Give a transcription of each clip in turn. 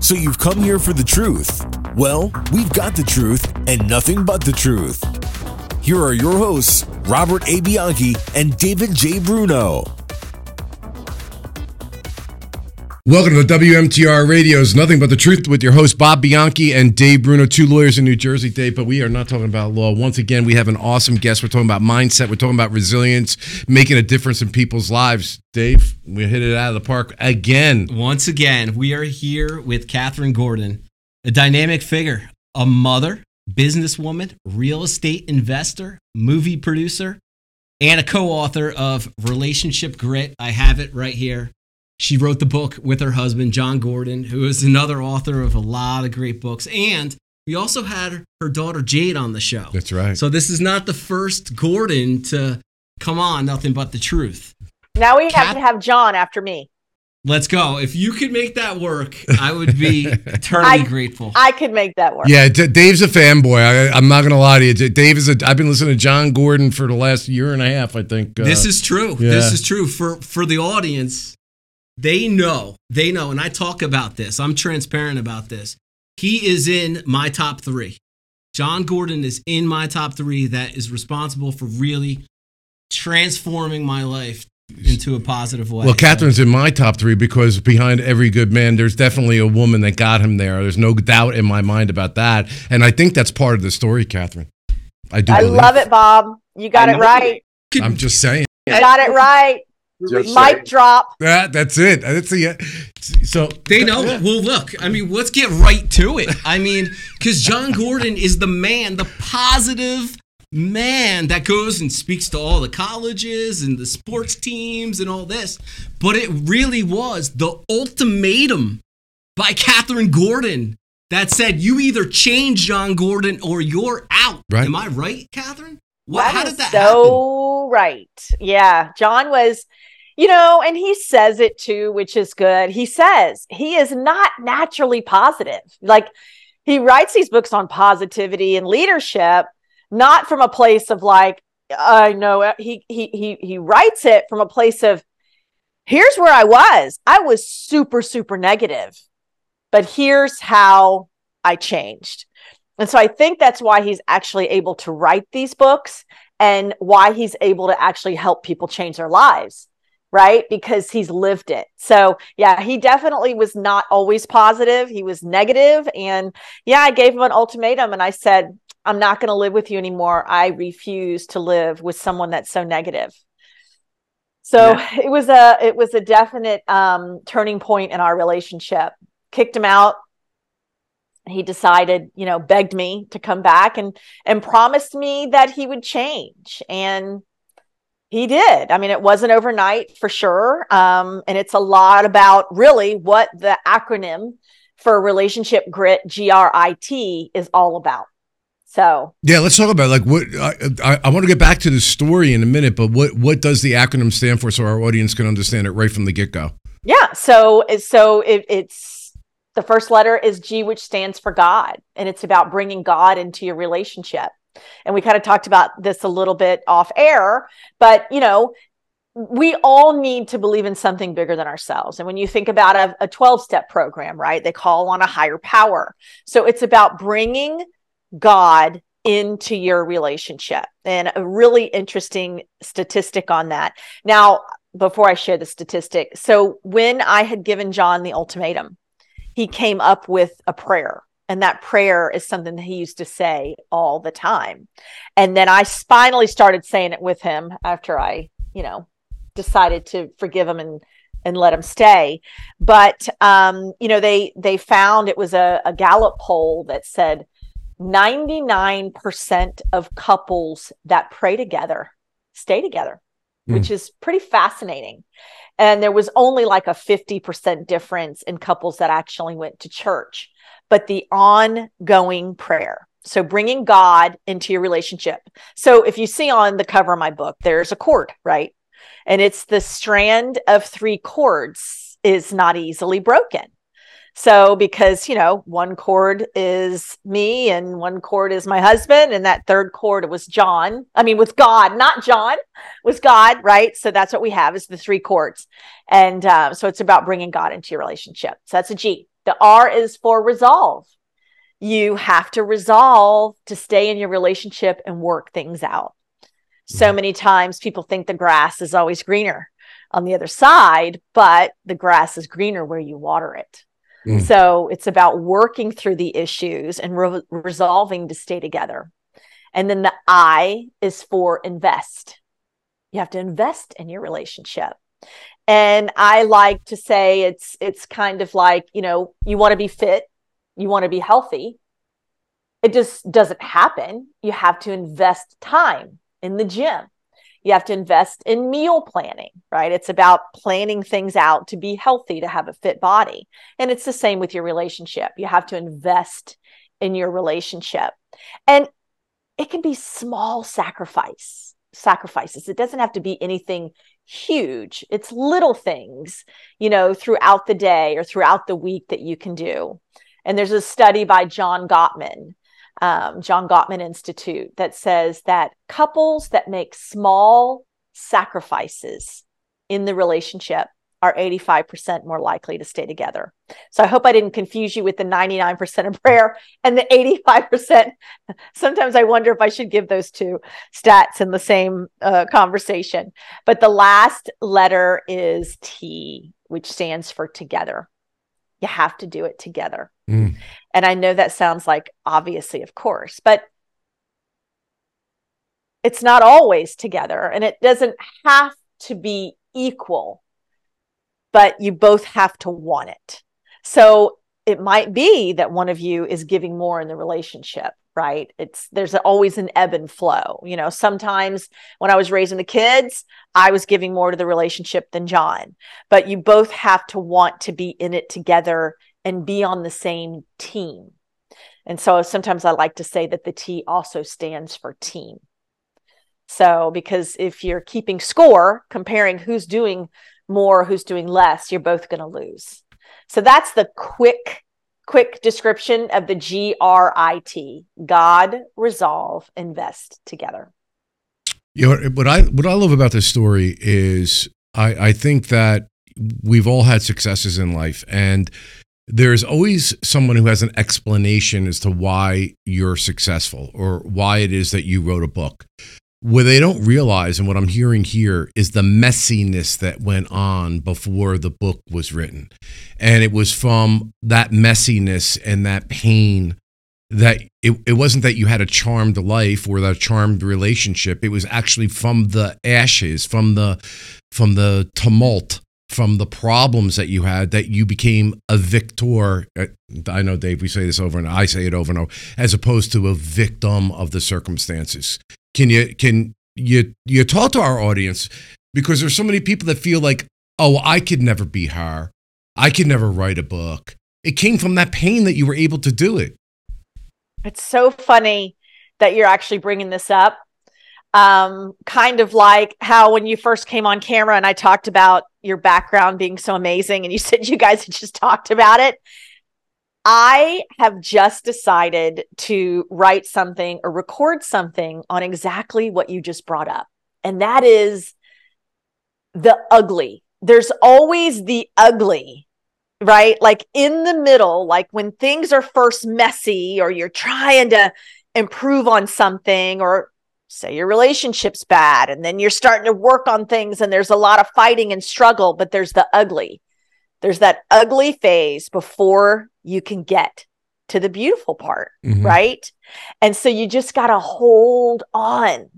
So you've come here for the truth. Well, we've got the truth and nothing but the truth. Here are your hosts, Robert A. Bianchi and David J. Bruno. Welcome to the WMTR Radio's Nothing But the Truth with your host Bob Bianchi and Dave Bruno, two lawyers in New Jersey, Dave. But we are not talking about law. Once again, we have an awesome guest. We're talking about mindset. We're talking about resilience, making a difference in people's lives. Dave, we hit it out of the park again. Once again, we are here with Kathryn Gordon, a dynamic figure, a mother, businesswoman, real estate investor, movie producer, and a co author of Relationship Grit. I have it right here. She wrote the book with her husband, Jon Gordon, who is another author of a lot of great books. And we also had her daughter Jade on the show. That's right. So this is not the first Gordon to come on, nothing but the truth. Now we have Kat- to have Jon after me. Let's go. If you could make that work, I would be eternally I- grateful. I could make that work. Yeah, D- Dave's a fanboy. I, I'm not going to lie to you. D- Dave is a. I've been listening to Jon Gordon for the last year and a half. I think uh, this is true. yeah. This is true for for the audience. They know. They know and I talk about this. I'm transparent about this. He is in my top 3. Jon Gordon is in my top 3 that is responsible for really transforming my life into a positive way. Well, Kathryn's in my top three because behind every good man, there's definitely a woman that got him there. There's no doubt in my mind about that, and I think that's part of the story, Kathryn. I do. I believe. love it, Bob. You got it know. right. I'm just saying. You got it right. Just Mic saying. drop. That, that's it. That's the. So They know. Well, look, I mean, let's get right to it. I mean, because Jon Gordon is the man, the positive man that goes and speaks to all the colleges and the sports teams and all this. But it really was the ultimatum by Kathryn Gordon that said, you either change Jon Gordon or you're out. Right. Am I right, Kathryn? What, That how is did that happen? so right. Yeah. John was, you know, and he says it too, which is good. He says he is not naturally positive. Like he writes these books on positivity and leadership, not from a place of like, I know uh, he he he he writes it from a place of here's where I was. I was super, super negative, but here's how I changed. And so I think that's why he's actually able to write these books and why he's able to actually help people change their lives, right? Because he's lived it. So, yeah, he definitely was not always positive. He was negative And yeah, I gave him an ultimatum and I said, I'm not going to live with you anymore. I refuse to live with someone that's so negative. So it was a it was a definite um, turning point in our relationship. Kicked him out, he decided you know begged me to come back and and promised me that he would change and he did. I mean it wasn't overnight for sure. Um, and it's a lot about really what the acronym for relationship grit grit is all about. So. Yeah, let's talk about like what I, I, I want to get back to the story in a minute, but what what does the acronym stand for so our audience can understand it right from the get go? yeah so so it, it's the first letter is g which stands for god and it's about bringing god into your relationship and we kind of talked about this a little bit off air but you know we all need to believe in something bigger than ourselves. And when you think about a, a 12 step program right they call on a higher power. So it's about bringing god into your relationship. And a really interesting statistic on that. Now before i share the statistic so when i had given jon the ultimatum he came up with a prayer and that prayer is something that he used to say all the time. And then i finally started saying it with him after i you know decided to forgive him and and let him stay. But um you know they they found it was a, a gallup poll that said 99% of couples that pray together stay together which is pretty fascinating. And there was only like a 50% difference in couples that actually went to church but the ongoing prayer so bringing god into your relationship so if you see on the cover of my book there's a cord right and it's the strand of three cords is not easily broken So, because, you know, one cord is me and one cord is my husband, and that third cord was Jon. I mean, with God, not Jon, was God, right? So that's what we have is the three cords. And uh, so it's about bringing God into your relationship. So that's a G. The R is for resolve. You have to resolve to stay in your relationship and work things out. So Mm-hmm. many times people think the grass is always greener on the other side, but the grass is greener where you water it. Mm. So it's about working through the issues and re- resolving to stay together. And then the I is for invest. You have to invest in your relationship. And I like to say it's it's kind of like, you know, you want to be fit, you want to be healthy. It just doesn't happen. You have to invest time in the gym. You have to invest in meal planning, right? It's about planning things out to be healthy, to have a fit body. And it's the same with your relationship. You have to invest in your relationship. And it can be small sacrifice sacrifices. It doesn't have to be anything huge. It's little things, you know, throughout the day or throughout the week that you can do. And there's a study by John Gottman, um, John Gottman Institute, that says that couples that make small sacrifices in the relationship are 85% more likely to stay together. So I hope I didn't confuse you with the 99% of prayer and the 85%. Sometimes I wonder if I should give those two stats in the same uh, conversation. But the last letter is T, which stands for together. You have to do it together. Mm. And I know that sounds like obviously, of course, but it's not always together and it doesn't have to be equal but you both have to want it. So it might be that one of you is giving more in the relationship, right? It's there's always an ebb and flow. You know, sometimes when I was raising the kids, I was giving more to the relationship than Jon, but you both have to want to be in it together and be on the same team. And so sometimes I like to say that the T also stands for team. So, because if you're keeping score, comparing who's doing more, who's doing less, you're both going to lose. So that's the quick, quick description of the G R I T God, resolve, invest together. You know what I what I love about this story is I I think that we've all had successes in life and there's always someone who has an explanation as to why you're successful or why it is that you wrote a book. What they don't realize, and what I'm hearing here, is the messiness that went on before the book was written. And it was from that messiness and that pain that it, it wasn't that you had a charmed life or a charmed relationship. It was actually from the ashes, from the from the tumult, from the problems that you had that you became a victor. Uh, I know, Dave, we say this over and I say it over and over, as opposed to a victim of the circumstances. Can you can you you talk to our audience because there's so many people that feel like, oh, I could never be her. I could never write a book. It came from that pain that you were able to do it. It's so funny that you're actually bringing this up. Um, kind of like how when you first came on camera and I talked about your background being so amazing, and you said you guys had just talked about it. I have just decided to write something or record something on exactly what you just brought up. And that is the ugly. There's always the ugly, right? Like in the middle, like when things are first messy or you're trying to improve on something or say your relationship's bad and then you're starting to work on things and there's a lot of fighting and struggle, but there's the ugly. There's that ugly phase before you can get to the beautiful part, Mhm. right? And so you just got to hold on.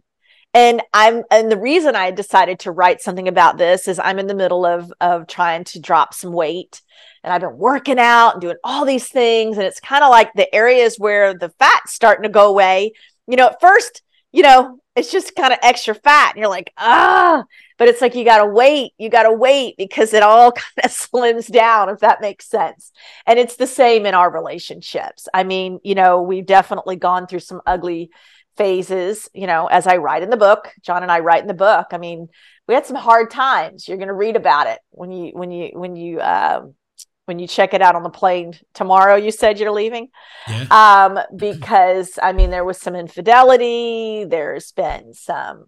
And I'm and the reason I decided to write something about this is I'm in the middle of of trying to drop some weight and I've been working out and doing all these things and it's kind of like the areas where the fat's starting to go away. You know, at first, you know, it's just kind of extra fat and you're like, "Ah, but it's like you got to wait you got to wait because it all kind of slims down if that makes sense. And it's the same in our relationships. I mean you know we've definitely gone through some ugly phases you know as i write in the book jon and i write in the book. I mean we had some hard times. You're to read about it when you when you when you um when you check it out on the plane tomorrow you said you're leaving Yeah. um because i mean there was some infidelity there's been some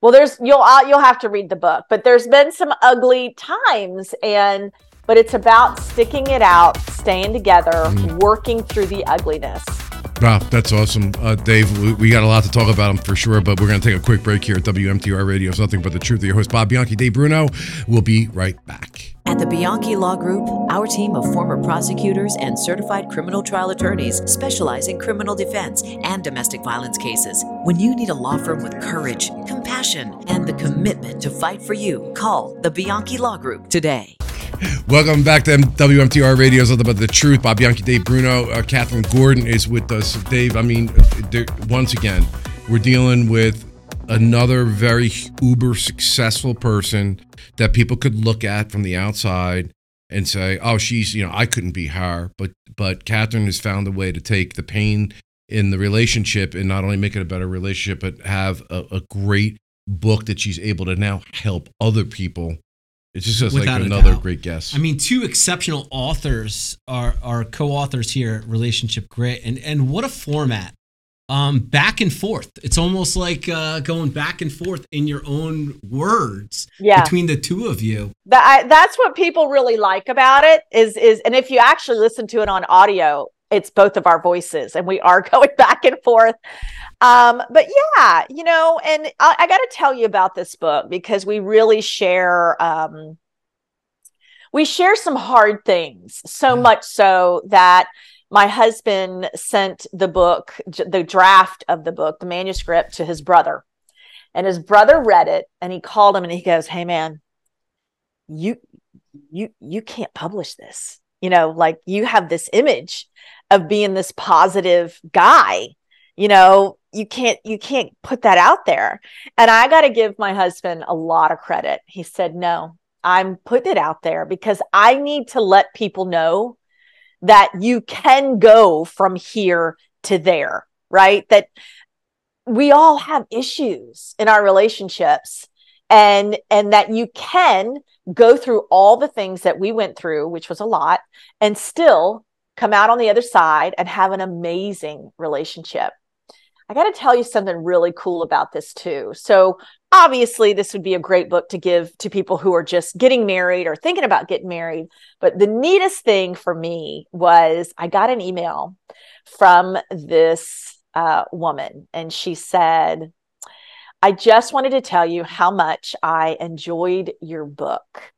well there's you'll uh, you'll have to read the book but there's been some ugly times and but it's about sticking it out, staying together, mm. working through the ugliness. Wow, that's awesome. Uh, Dave, we, we, got a lot to talk about him for sure, but we're going to take a quick break here at WMTR Radio. It's nothing but the truth. Your host, Bob Bianchi, Dave Bruno. We'll be right back. At the Bianchi Law Group, our team of former prosecutors and certified criminal trial attorneys specialize in criminal defense and domestic violence cases. When you need a law firm with courage, compassion, and the commitment to fight for you, call the Bianchi Law Group today. Welcome back to WMTR Radio. It's about the truth. Bob Bianchi, Dave Bruno, uh, Kathryn Gordon is with us. Dave, I mean, once again, we're dealing with another very uber successful person that people could look at from the outside and say, "Oh, she's you know I couldn't be her," but but Kathryn has found a way to take the pain in the relationship and not only make it a better relationship, but have a, a great book that she's able to now help other people it's just like another great guest. I mean, two exceptional authors are are co-authors here at Relationship Grit, and and what a format! Um, back and forth. It's almost like uh, going back and forth in your own words yeah. between the two of you. That, I, that's what people really like about it. Is is and if you actually listen to it on audio, it's both of our voices, and we are going back and forth. Um, but yeah, you know, and I, I got to tell you about this book because we really share. Um, we share some hard things, so mm. much so that my husband sent the book, the draft of the book, the manuscript to his brother. And his brother read it and he called him and he goes, Hey man, you you you can't publish this. You know, like you have this image of being this positive guy. You know, you can't you can't put that out there and i got to give my husband a lot of credit he said no i'm putting it out there because i need to let people know that you can go from here to there right? That we all have issues in our relationships and and that you can go through all the things that we went through which was a lot and still come out on the other side and have an amazing relationship I got to tell you something really cool about this too. So, obviously, this would be a great book to give to people who are just getting married or thinking about getting married. But the neatest thing for me was I got an email from this uh, woman, and she said, I just wanted to tell you how much I enjoyed your book.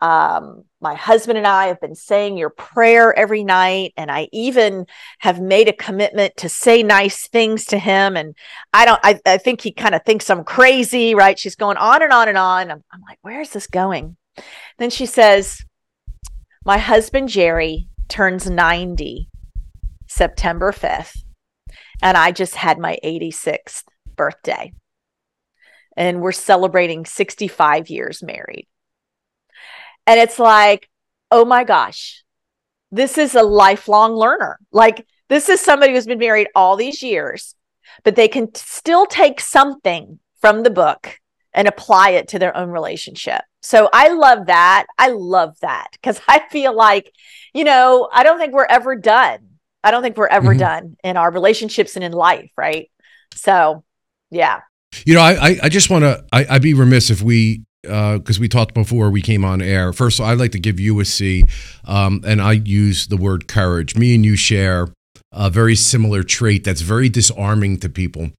Um, my husband and I have been saying your prayer every night, and I even have made a commitment to say nice things to him. And I don't, I, I think he kind of thinks I'm crazy, right? She's going on and on and on. I'm, I'm like, where is this going? Then she says, My husband Jerry turns 90 September 5th, and I just had my 86th birthday. And we're celebrating 65 years married. And it's like, oh my gosh, this is a lifelong learner. Like, this is somebody who's been married all these years, but they can still take something from the book and apply it to their own relationship. So I love that. I love that because I feel like, you know, I don't think we're ever done. I don't think we're ever mm-hmm. done in our relationships and in life, right? So, yeah. You know, I I just want to. I'd be remiss if we because uh, we talked before we came on air. First, all, I'd like to give you a C, um, and I use the word courage. Me and you share a very similar trait that's very disarming to people.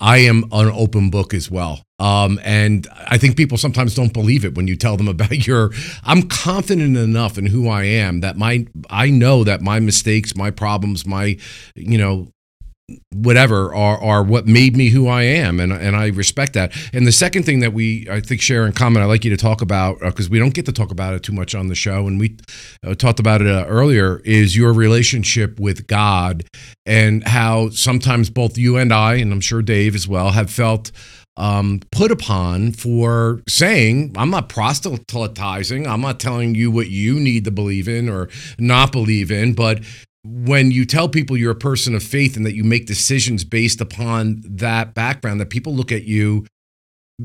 I am an open book as well. Um, and I think people sometimes don't believe it when you tell them about your. I'm confident enough in who I am that my I know that my mistakes, my problems, my you know whatever are are what made me who I am, and and I respect that. And the second thing that we I think share in common, I like you to talk about because uh, we don't get to talk about it too much on the show, and we uh, talked about it uh, earlier, is your relationship with God and how sometimes both you and I, and I'm sure Dave as well, have felt. Um, put upon for saying, I'm not proselytizing. I'm not telling you what you need to believe in or not believe in, but when you tell people you're a person of faith and that you make decisions based upon that background, that people look at you,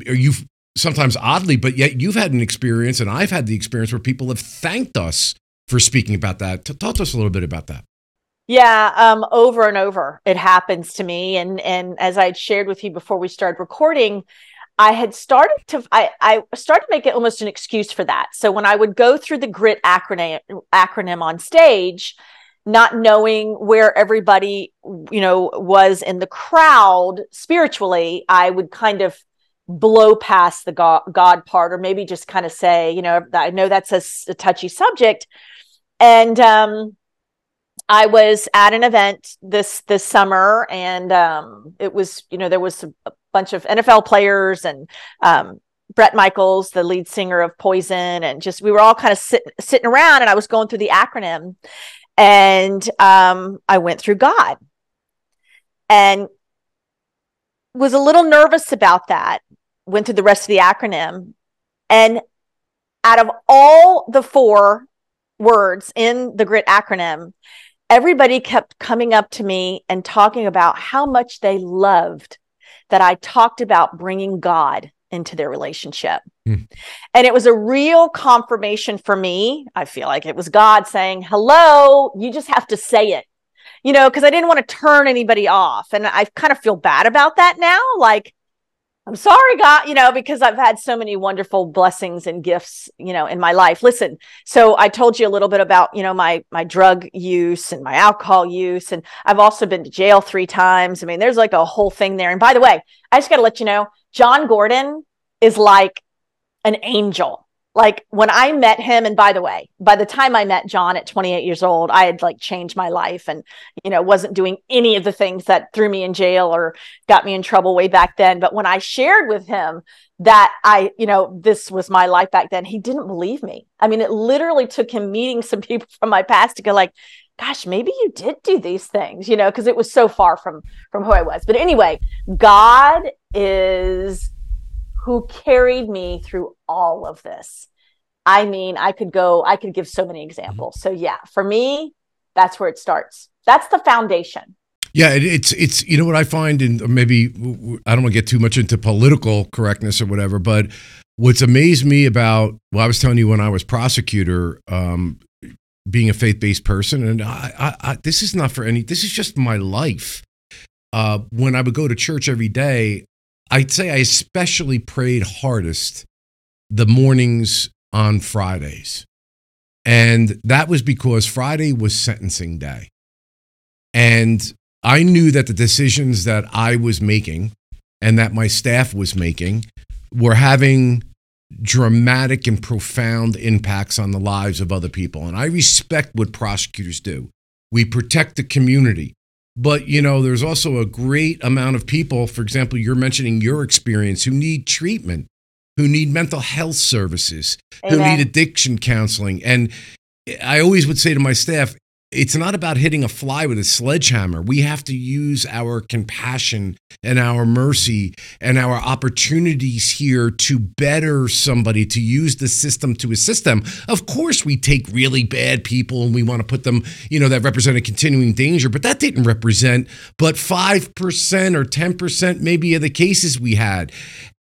or you sometimes oddly, but yet you've had an experience, and I've had the experience where people have thanked us for speaking about that. Talk to us a little bit about that. Yeah, um, over and over, it happens to me, and and as I had shared with you before we started recording, I had started to I, I started to make it almost an excuse for that. So when I would go through the grit acronym acronym on stage, not knowing where everybody you know was in the crowd spiritually, I would kind of blow past the God, God part, or maybe just kind of say, you know, I know that's a, a touchy subject, and um, I was at an event this this summer, and um, it was you know there was a bunch of NFL players and um, Bret Michaels, the lead singer of Poison, and just we were all kind of sit, sitting around, and I was going through the acronym, and um, I went through God, and was a little nervous about that. Went through the rest of the acronym, and out of all the four words in the grit acronym everybody kept coming up to me and talking about how much they loved that I talked about bringing God into their relationship. Mm. And it was a real confirmation for me. I feel like it was God saying, Hello, you just have to say it, you know, because I didn't want to turn anybody off. And I kind of feel bad about that now. Like, I'm sorry, God, you know, because I've had so many wonderful blessings and gifts, you know, in my life. Listen, so I told you a little bit about, you know, my my drug use and my alcohol use, and I've also been to jail three times. I mean, there's like a whole thing there. And by the way, I just got to let you know, Jon Gordon is like an angel like when I met him, and by the way, by the time I met Jon at 28 years old, I had like changed my life and, you know, wasn't doing any of the things that threw me in jail or got me in trouble way back then. But when I shared with him that I, you know, this was my life back then, he didn't believe me. I mean, it literally took him meeting some people from my past to go like, gosh, maybe you did do these things, you know, because it was so far from from who I was. But anyway, God is who carried me through all of this. I mean, I could go, I could give so many examples. So, yeah, for me, that's where it starts. That's the foundation. Yeah, it, it's it's you know what I find, and maybe I don't want to get too much into political correctness or whatever, but what's amazed me about well, I was telling you when I was prosecutor, um, being a faith based person, and I, I, I, this is not for any. This is just my life. Uh, when I would go to church every day, I'd say I especially prayed hardest the mornings on Fridays. And that was because Friday was sentencing day. And I knew that the decisions that I was making and that my staff was making were having dramatic and profound impacts on the lives of other people. And I respect what prosecutors do. We protect the community. But, you know, there's also a great amount of people, for example, you're mentioning your experience, who need treatment, who need mental health services, Amen. who need addiction counseling. And I always would say to my staff, it's not about hitting a fly with a sledgehammer. We have to use our compassion and our mercy and our opportunities here to better somebody, to use the system to assist them. Of course, we take really bad people and we want to put them, you know, that represent a continuing danger, but that didn't represent but 5% or 10% maybe of the cases we had.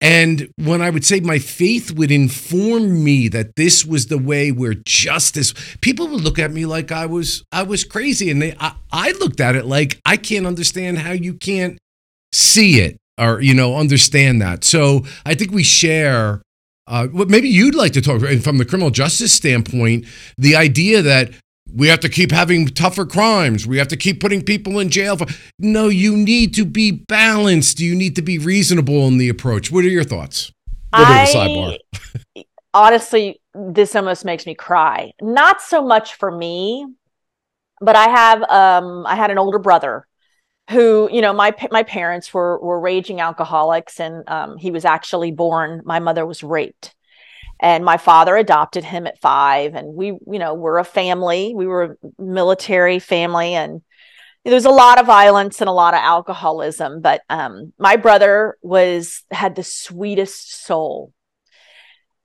And when I would say my faith would inform me that this was the way where justice, people would look at me like I was I was crazy, and they I, I looked at it like I can't understand how you can't see it or you know understand that. So I think we share. Uh, what maybe you'd like to talk from the criminal justice standpoint, the idea that we have to keep having tougher crimes. We have to keep putting people in jail. For, no, you need to be balanced. You need to be reasonable in the approach. What are your thoughts? I, honestly, this almost makes me cry. Not so much for me, but I have um, I had an older brother who, you know, my my parents were were raging alcoholics, and um, he was actually born. My mother was raped and my father adopted him at five and we you know we're a family. We were a military family and there was a lot of violence and a lot of alcoholism but um, my brother was had the sweetest soul.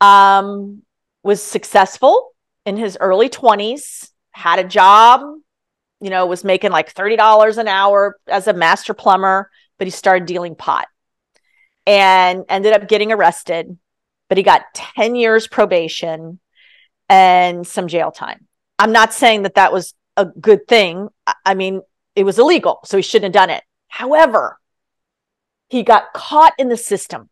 Um, was successful in his early 20s had a job you know was making like $30 an hour as a master plumber but he started dealing pot and ended up getting arrested but he got 10 years probation and some jail time. I'm not saying that that was a good thing. I mean, it was illegal, so he shouldn't have done it. However, he got caught in the system.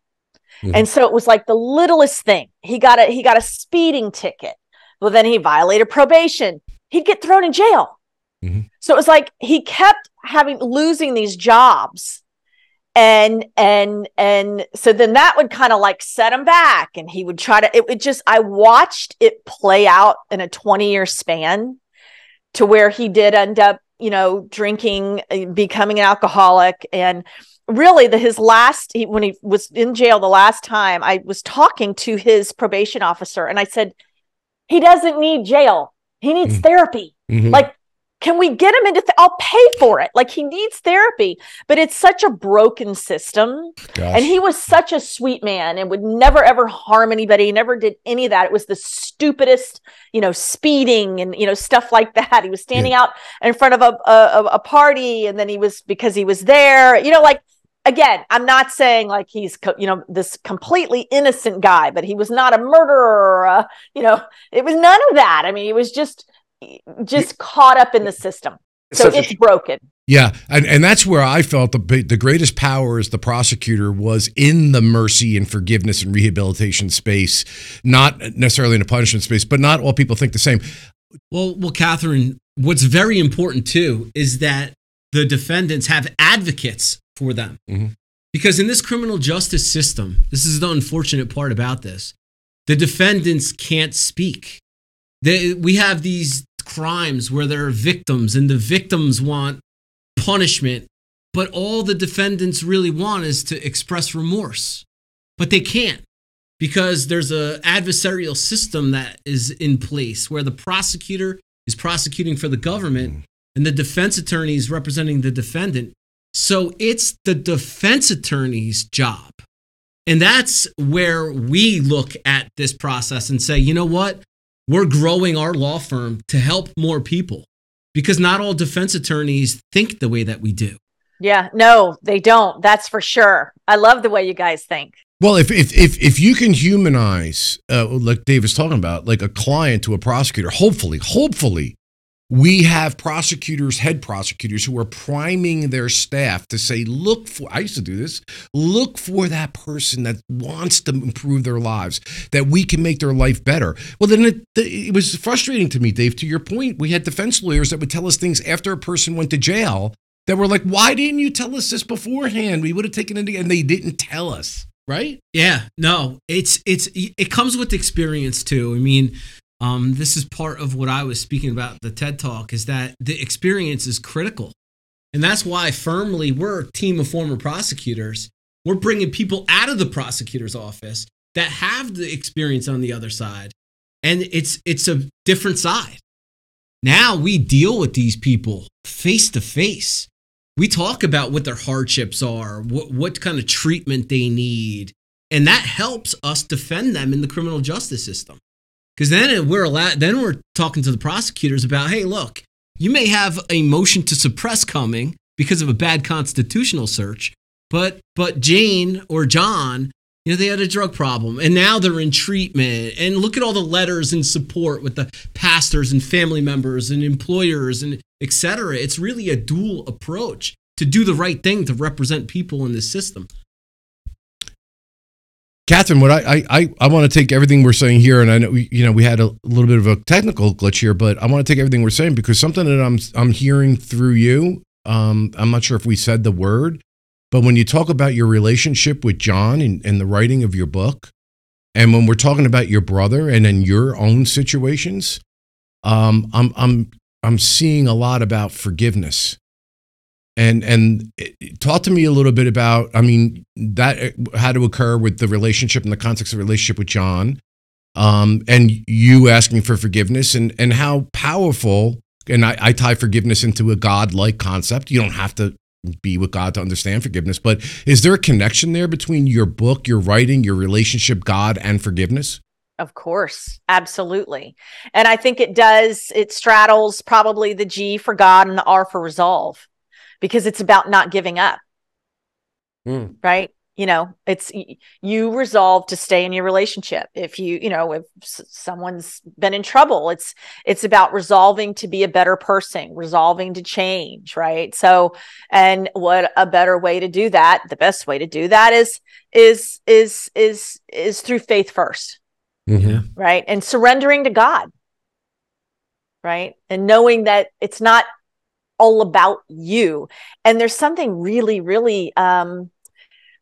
Mm-hmm. And so it was like the littlest thing. He got a he got a speeding ticket. Well, then he violated probation. He'd get thrown in jail. Mm-hmm. So it was like he kept having losing these jobs. And and and so then that would kind of like set him back and he would try to it would just I watched it play out in a 20 year span to where he did end up, you know, drinking, uh, becoming an alcoholic and really the his last he, when he was in jail the last time i was talking to his probation officer and i said he doesn't need jail he needs mm-hmm. therapy mm-hmm. like can we get him into th- i'll pay for it like he needs therapy but it's such a broken system Gosh. and he was such a sweet man and would never ever harm anybody He never did any of that it was the stupidest you know speeding and you know stuff like that he was standing yeah. out in front of a, a, a party and then he was because he was there you know like again, I'm not saying like he's you know this completely innocent guy, but he was not a murderer. Uh, you know, it was none of that. I mean, he was just just caught up in the system. So it's broken. Yeah, and, and that's where I felt the the greatest power as the prosecutor was in the mercy and forgiveness and rehabilitation space, not necessarily in a punishment space, but not all people think the same. Well, well, Kathryn, what's very important too is that the defendants have advocates for them. Mm-hmm. Because in this criminal justice system, this is the unfortunate part about this the defendants can't speak. They, we have these crimes where there are victims, and the victims want punishment, but all the defendants really want is to express remorse. But they can't because there's a adversarial system that is in place where the prosecutor is prosecuting for the government mm. and the defense attorney is representing the defendant so it's the defense attorney's job. And that's where we look at this process and say, you know what? We're growing our law firm to help more people because not all defense attorneys think the way that we do. Yeah, no, they don't. That's for sure. I love the way you guys think. Well, if if if, if you can humanize, uh, like Dave was talking about, like a client to a prosecutor, hopefully, hopefully, we have prosecutors, head prosecutors, who are priming their staff to say, look for, I used to do this, look for that person that wants to improve their lives, that we can make their life better. Well, then it, it was frustrating to me, Dave. To your point, we had defense lawyers that would tell us things after a person went to jail that were like, why didn't you tell us this beforehand? We would have taken it, and they didn't tell us right yeah no it's it's it comes with experience too i mean um, this is part of what I was speaking about the TED Talk is that the experience is critical. And that's why firmly we're a team of former prosecutors. We're bringing people out of the prosecutor's office that have the experience on the other side. And it's it's a different side. Now we deal with these people face to face. We talk about what their hardships are, what, what kind of treatment they need. And that helps us defend them in the criminal justice system. Because then we're allowed, then we're talking to the prosecutors about, hey, look, you may have a motion to suppress coming because of a bad constitutional search, but but Jane or John, you know, they had a drug problem and now they're in treatment. And look at all the letters and support with the pastors and family members and employers and et cetera. It's really a dual approach to do the right thing to represent people in this system. Kathryn, what I, I, I want to take everything we're saying here, and I know you know we had a little bit of a technical glitch here, but I want to take everything we're saying because something that I'm I'm hearing through you. Um, I'm not sure if we said the word, but when you talk about your relationship with Jon and, and the writing of your book, and when we're talking about your brother and in your own situations, um, I'm I'm I'm seeing a lot about forgiveness and and talk to me a little bit about i mean that uh, had to occur with the relationship in the context of relationship with jon. Um, and you asking for forgiveness and and how powerful and I, I tie forgiveness into a god-like concept. You don't have to be with god to understand forgiveness but is there a connection there between your book your writing your relationship god and forgiveness? Of course, absolutely. And I think it does, it straddles probably the G for God and the R for resolve because it's about not giving up. Mm. Right? you know it's you resolve to stay in your relationship if you you know if someone's been in trouble it's it's about resolving to be a better person resolving to change right so and what a better way to do that the best way to do that is is is is is through faith 1st mm-hmm. right and surrendering to god right and knowing that it's not all about you and there's something really really um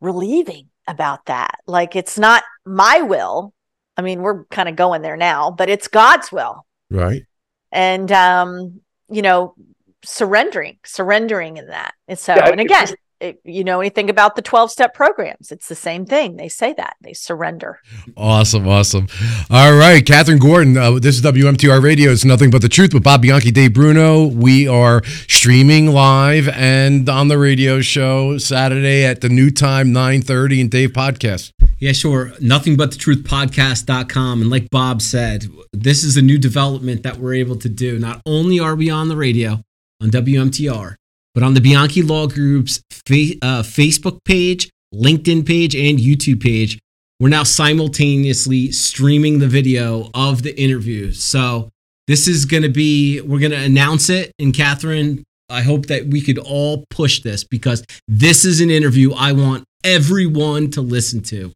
relieving about that. Like it's not my will. I mean, we're kind of going there now, but it's God's will. Right. And um, you know, surrendering, surrendering in that. And so, yeah, and again, it, you know anything about the 12 step programs? It's the same thing. They say that. They surrender. Awesome awesome. All right kathryn gordon uh, this is wmtr radio. It's nothing but the truth with bob bianchi dave bruno. We are streaming live and on the radio show saturday at the new time 9.30 and dave podcast. Yeah, sure. Nothing but the truth podcast.com. And like Bob said, this is a new development that we're able to do. Not only are we on the radio on WMTR, but on the Bianchi Law Group's fa- uh, Facebook page, LinkedIn page, and YouTube page, we're now simultaneously streaming the video of the interview. So this is going to be, we're going to announce it. And Kathryn, I hope that we could all push this because this is an interview I want everyone to listen to.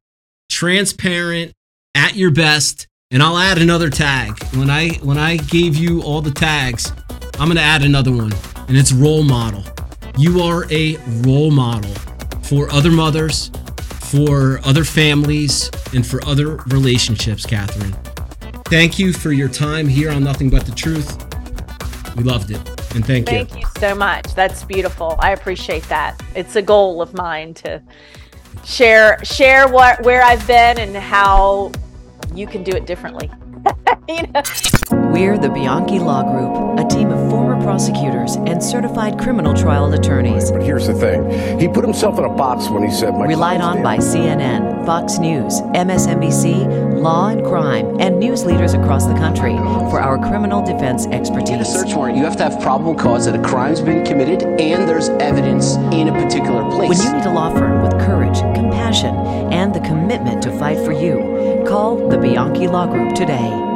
Transparent, at your best, and I'll add another tag. When I when I gave you all the tags, I'm going to add another one and it's role model. You are a role model for other mothers, for other families, and for other relationships, Kathryn. Thank you for your time here on Nothing But the Truth. We loved it. And thank, thank you. Thank you so much. That's beautiful. I appreciate that. It's a goal of mine to share share what where I've been and how you can do it differently. you know? We're the Bianchi Law Group, prosecutors and certified criminal trial attorneys. But here's the thing he put himself in a box when he said, My Relied on by CNN, Fox News, MSNBC, Law and Crime, and news leaders across the country for our criminal defense expertise. In a search warrant, you have to have probable cause that a crime's been committed and there's evidence in a particular place. When you need a law firm with courage, compassion, and the commitment to fight for you, call the Bianchi Law Group today.